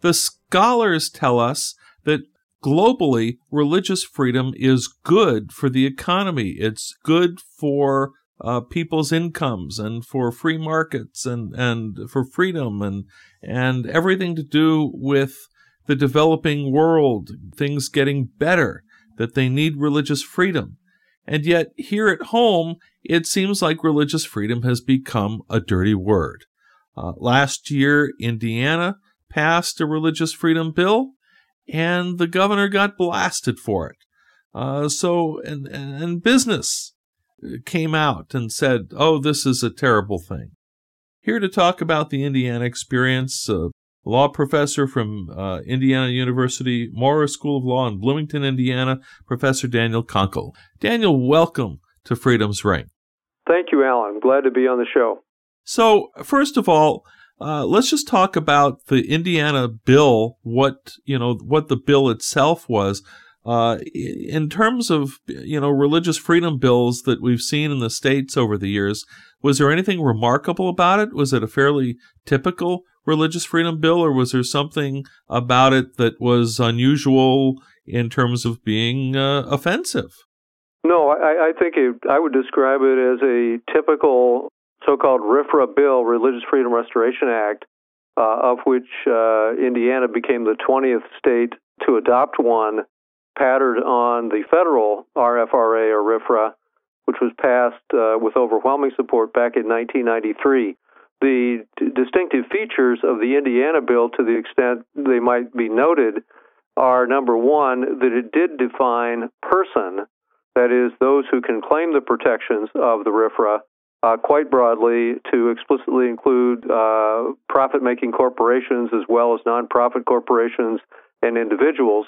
The scholars tell us that globally, religious freedom is good for the economy. It's good for uh, people's incomes and for free markets and, and for freedom and, and everything to do with the developing world, things getting better, that they need religious freedom. And yet, here at home, it seems like religious freedom has become a dirty word. Uh, last year, Indiana passed a religious freedom bill, and the governor got blasted for it. Uh, so, and, and business came out and said, oh, this is a terrible thing. Here to talk about the Indiana experience, uh, law professor from uh, Indiana University Maurer School of Law in Bloomington, Indiana, Professor Daniel Conkle. Daniel, welcome to Freedom's Ring. Thank you, Alan. Glad to be on the show. So, first of all, uh, let's just talk about the Indiana bill. What you know, what the bill itself was. Uh, in terms of you know religious freedom bills that we've seen in the states over the years, was there anything remarkable about it? Was it a fairly typical religious freedom bill, or was there something about it that was unusual in terms of being uh, offensive? No, I, I think it, I would describe it as a typical so-called RFRA bill, Religious Freedom Restoration Act, uh, of which uh, Indiana became the 20th state to adopt one, patterned on the federal RFRA or RFRA, which was passed uh, with overwhelming support back in 1993. The d- distinctive features of the Indiana bill, to the extent they might be noted, are number one, that it did define person, that is, those who can claim the protections of the RFRA, uh, quite broadly to explicitly include uh, profit making corporations as well as nonprofit corporations and individuals,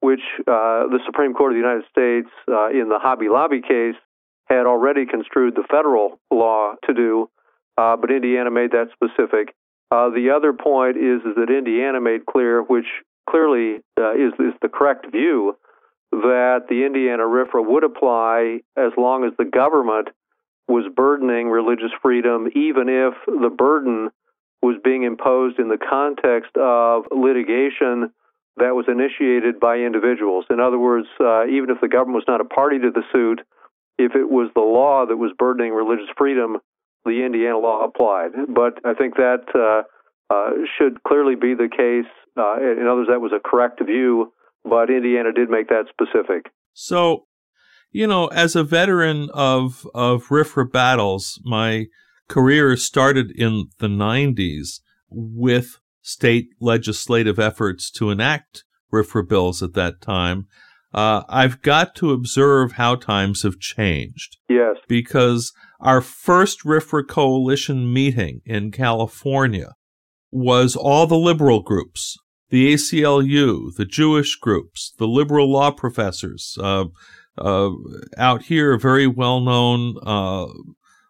which uh, the Supreme Court of the United States, uh, in the Hobby Lobby case, had already construed the federal law to do, uh, but Indiana made that specific. Uh, the other point is, is that Indiana made clear, which clearly is, is the correct view, that the Indiana RFRA would apply as long as the government was burdening religious freedom, even if the burden was being imposed in the context of litigation that was initiated by individuals. In other words, uh, even if the government was not a party to the suit, if it was the law that was burdening religious freedom, the Indiana law applied. But I think that uh, uh, should clearly be the case. Uh, in others, that was a correct view, but Indiana did make that specific. So, you know, as a veteran of of RFRA battles, my career started in the 90s with state legislative efforts to enact RFRA bills at that time. Uh, I've got to observe how times have changed. Yes. Because our first RFRA coalition meeting in California was all the liberal groups, the ACLU, the Jewish groups, the liberal law professors, uh, uh, out here, a very well known, uh,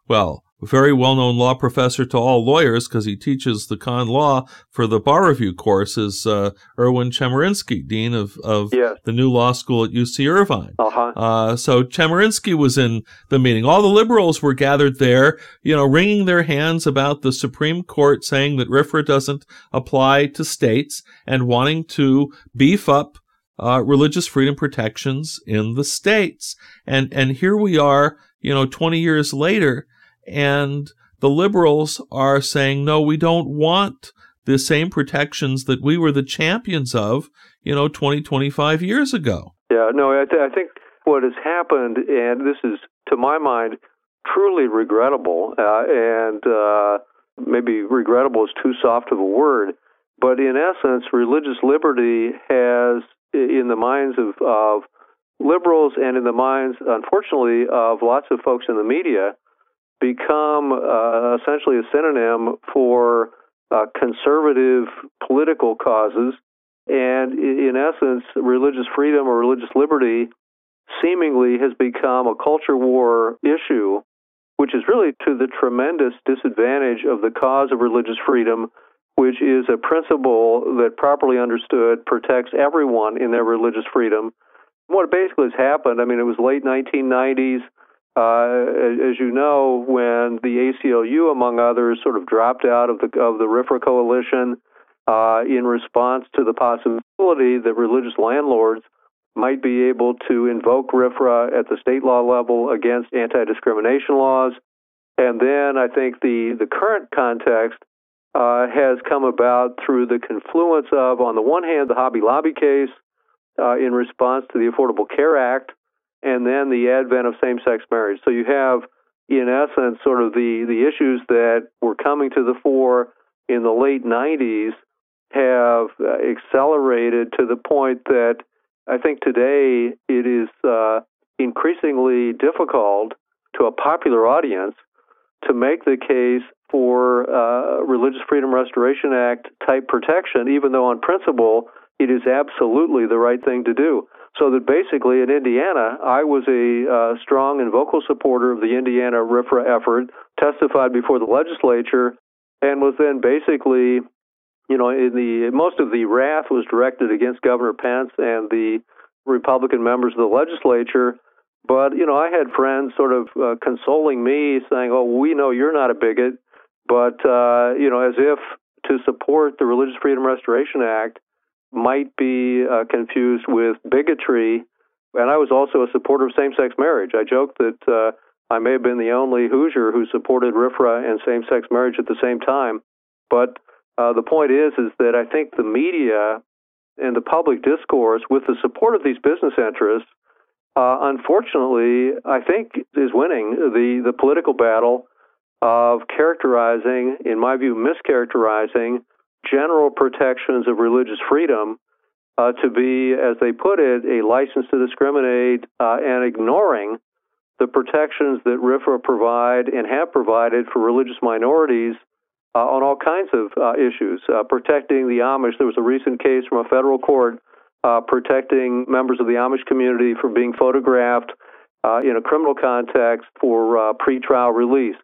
well, very well known law professor to all lawyers because he teaches the con law for the bar review course is uh, Erwin Chemerinsky, dean of, of yes. the new law school at UC Irvine. Uh-huh. Uh, so Chemerinsky was in the meeting. All the liberals were gathered there, you know, wringing their hands about the Supreme Court saying that RFRA doesn't apply to states and wanting to beef up uh, religious freedom protections in the states. And and here we are, you know, 20 years later, and the liberals are saying, no, we don't want the same protections that we were the champions of, you know, 20, 25 years ago. Yeah, no, I, th- I think what has happened, and this is, to my mind, truly regrettable, uh, and uh, maybe regrettable is too soft of a word, but in essence, religious liberty has in the minds of, of liberals and in the minds, unfortunately, of lots of folks in the media, become uh, essentially a synonym for uh, conservative political causes. And in essence, religious freedom or religious liberty seemingly has become a culture war issue, which is really to the tremendous disadvantage of the cause of religious freedom, which is a principle that properly understood protects everyone in their religious freedom. What basically has happened, I mean, it was late 1990s. Uh, as you know, when the ACLU, among others, sort of dropped out of the of the RFRA coalition uh, in response to the possibility that religious landlords might be able to invoke RFRA at the state law level against anti-discrimination laws. And then I think the the current context uh, has come about through the confluence of, on the one hand, the Hobby Lobby case uh, in response to the Affordable Care Act, and then the advent of same-sex marriage. So you have, in essence, sort of the the issues that were coming to the fore in the late '90s have uh, accelerated to the point that I think today it is uh, increasingly difficult to a popular audience to make the case for uh, Religious Freedom Restoration Act type protection, even though on principle it is absolutely the right thing to do. So that basically in Indiana, I was a uh, strong and vocal supporter of the Indiana RFRA effort, testified before the legislature, and was then basically, you know, in the most of the wrath was directed against Governor Pence and the Republican members of the legislature. But you know, I had friends sort of uh, consoling me, saying, "Oh, we know you're not a bigot," but uh, you know, as if to support the Religious Freedom Restoration Act might be uh, confused with bigotry. And I was also a supporter of same sex marriage. I joked that uh, I may have been the only Hoosier who supported RFRA and same sex marriage at the same time. But uh, the point is, is that I think the media and the public discourse, with the support of these business interests, uh, unfortunately, I think is winning the the political battle of characterizing, in my view, mischaracterizing general protections of religious freedom uh, to be, as they put it, a license to discriminate uh, and ignoring the protections that RFRA provide and have provided for religious minorities uh, on all kinds of uh, issues. Uh, protecting the Amish, there was a recent case from a federal court uh, protecting members of the Amish community from being photographed in a criminal context for pretrial release.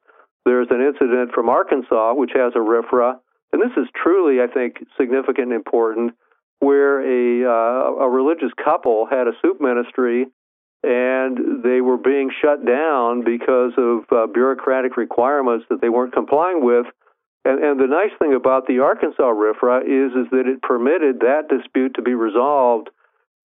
There's an incident from Arkansas, which has a RFRA, and this is truly, I think, significant and important, where a, uh, a religious couple had a soup ministry and they were being shut down because of uh, bureaucratic requirements that they weren't complying with. And, and the nice thing about the Arkansas RFRA is is that it permitted that dispute to be resolved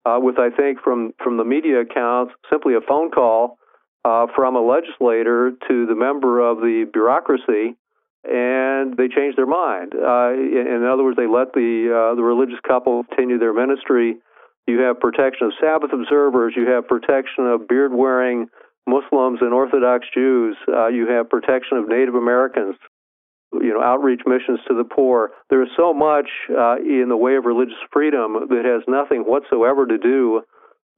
uh, with, I think, from from the media accounts, simply a phone call uh, from a legislator to the member of the bureaucracy and they changed their mind. Uh, in other words, they let the uh, the religious couple continue their ministry. You have protection of Sabbath observers. You have protection of beard wearing Muslims and Orthodox Jews. Uh, you have protection of Native Americans. You know, outreach missions to the poor. There is so much uh, in the way of religious freedom that has nothing whatsoever to do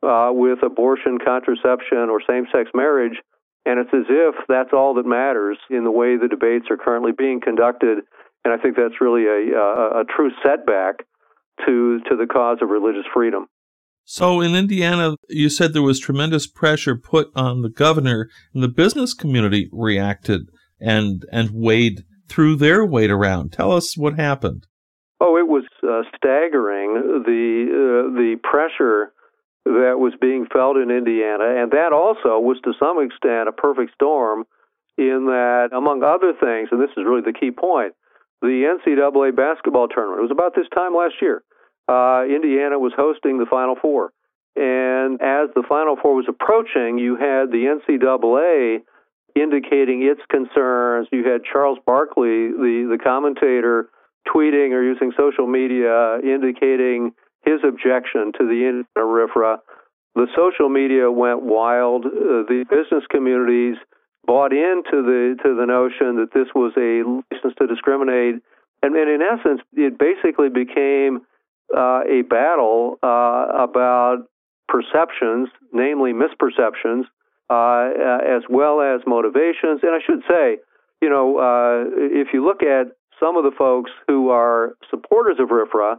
uh, with abortion, contraception, or same-sex marriage and it's as if that's all that matters in the way the debates are currently being conducted. And I think that's really a, a, a true setback to, to the cause of religious freedom. So in Indiana, you said there was tremendous pressure put on the governor, and the business community reacted and and weighed threw their weight around. Tell us what happened. Oh, it was uh, staggering the uh, the pressure that was being felt in Indiana, and that also was to some extent a perfect storm in that, among other things, and this is really the key point, the NCAA basketball tournament. It was about this time last year. Uh, Indiana was hosting the Final Four. And as the Final Four was approaching, you had the NCAA indicating its concerns. You had Charles Barkley, the, the commentator, tweeting or using social media indicating his objection to the Indiana RFRA. The social media went wild. Uh, the business communities bought into the to the notion that this was a license to discriminate, and, and in essence, it basically became uh, a battle uh, about perceptions, namely misperceptions, uh, as well as motivations. And I should say, you know, uh, if you look at some of the folks who are supporters of RFRA, uh,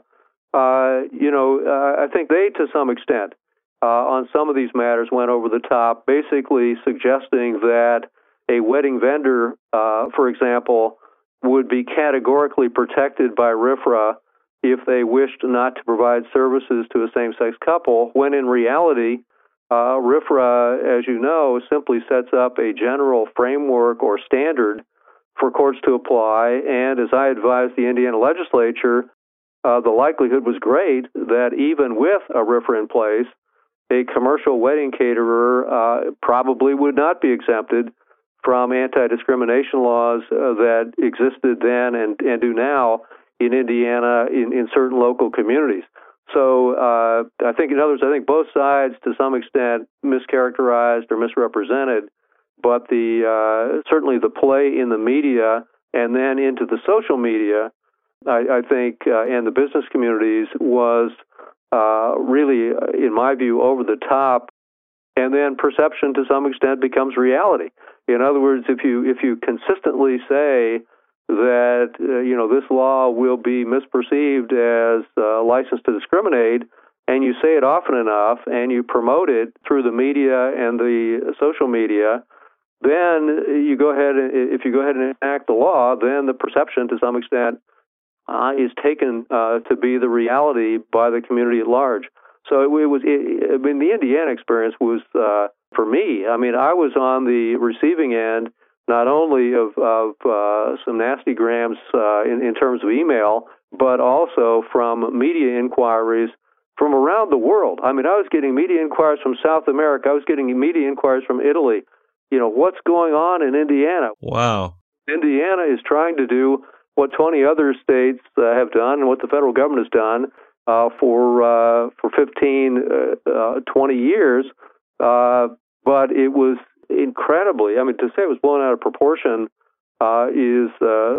you know, uh, I think they, to some extent, uh, on some of these matters, went over the top, basically suggesting that a wedding vendor, uh, for example, would be categorically protected by RFRA if they wished not to provide services to a same sex couple, when in reality, uh, RFRA, as you know, simply sets up a general framework or standard for courts to apply. And as I advised the Indiana legislature, uh, the likelihood was great that even with a RFRA in place, a commercial wedding caterer uh, probably would not be exempted from anti discrimination laws uh, that existed then and, and do now in Indiana in, in certain local communities. So uh, I think, in other words, I think both sides, to some extent, mischaracterized or misrepresented, but the uh, certainly the play in the media and then into the social media, I, I think, uh, and the business communities was uh, really, in my view, over the top, and then perception to some extent becomes reality. In other words, if you if you consistently say that uh, you know this law will be misperceived as a license to discriminate, and you say it often enough, and you promote it through the media and the social media, then you go ahead if you go ahead and enact the law, then the perception to some extent uh, is taken uh, to be the reality by the community at large. So it, it was. It, I mean, the Indiana experience was uh, for me. I mean, I was on the receiving end not only of, of uh, some nasty grams uh, in, in terms of email, but also from media inquiries from around the world. I mean, I was getting media inquiries from South America. I was getting media inquiries from Italy. You know, what's going on in Indiana? Wow. Indiana is trying to do what 20 other states uh, have done and what the federal government has done uh, for uh, for 15, uh, uh, 20 years. Uh, but it was incredibly. I mean, to say it was blown out of proportion is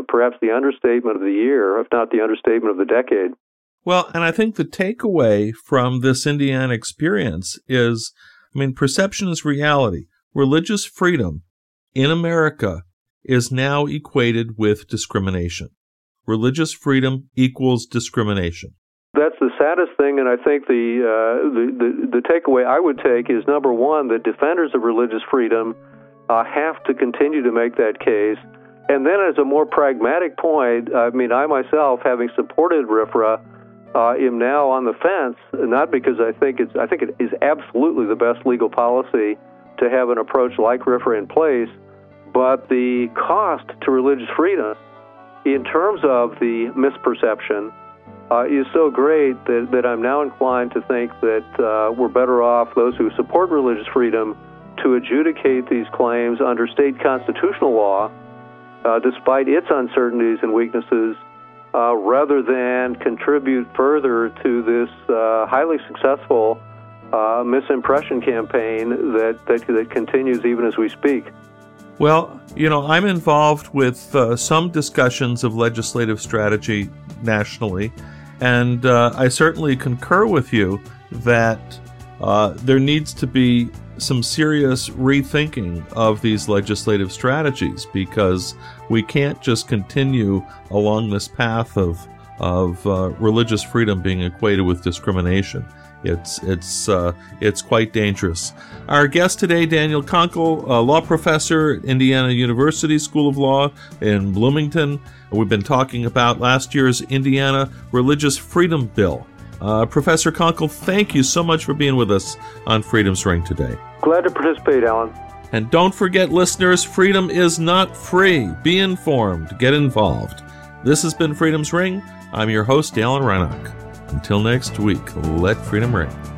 perhaps the understatement of the year, if not the understatement of the decade. Well, and I think the takeaway from this Indiana experience is I mean, perception is reality. Religious freedom in America is now equated with discrimination. Religious freedom equals discrimination that's the saddest thing, and I think the, uh, the, the the takeaway I would take is number one that defenders of religious freedom uh, have to continue to make that case, and then as a more pragmatic point, I mean, I myself, having supported RFRA, uh, am now on the fence, not because I think it's I think it is absolutely the best legal policy to have an approach like RFRA in place, but the cost to religious freedom in terms of the misperception uh, is so great that, that I'm now inclined to think that uh, we're better off, those who support religious freedom, to adjudicate these claims under state constitutional law, uh, despite its uncertainties and weaknesses, uh, rather than contribute further to this uh, highly successful uh, misimpression campaign that, that, that continues even as we speak. Well, you know, I'm involved with uh, some discussions of legislative strategy nationally. And uh, I certainly concur with you that uh, there needs to be some serious rethinking of these legislative strategies because we can't just continue along this path of of uh, religious freedom being equated with discrimination. It's it's uh, it's quite dangerous. Our guest today, Daniel Conkle, a law professor at Indiana University School of Law in Bloomington. We've been talking about last year's Indiana Religious Freedom Bill. Uh, Professor Conkle, thank you so much for being with us on Freedom's Ring today. Glad to participate, Alan. And don't forget, listeners, freedom is not free. Be informed, get involved. This has been Freedom's Ring. I'm your host, Alan Reinach. Until next week, let freedom ring.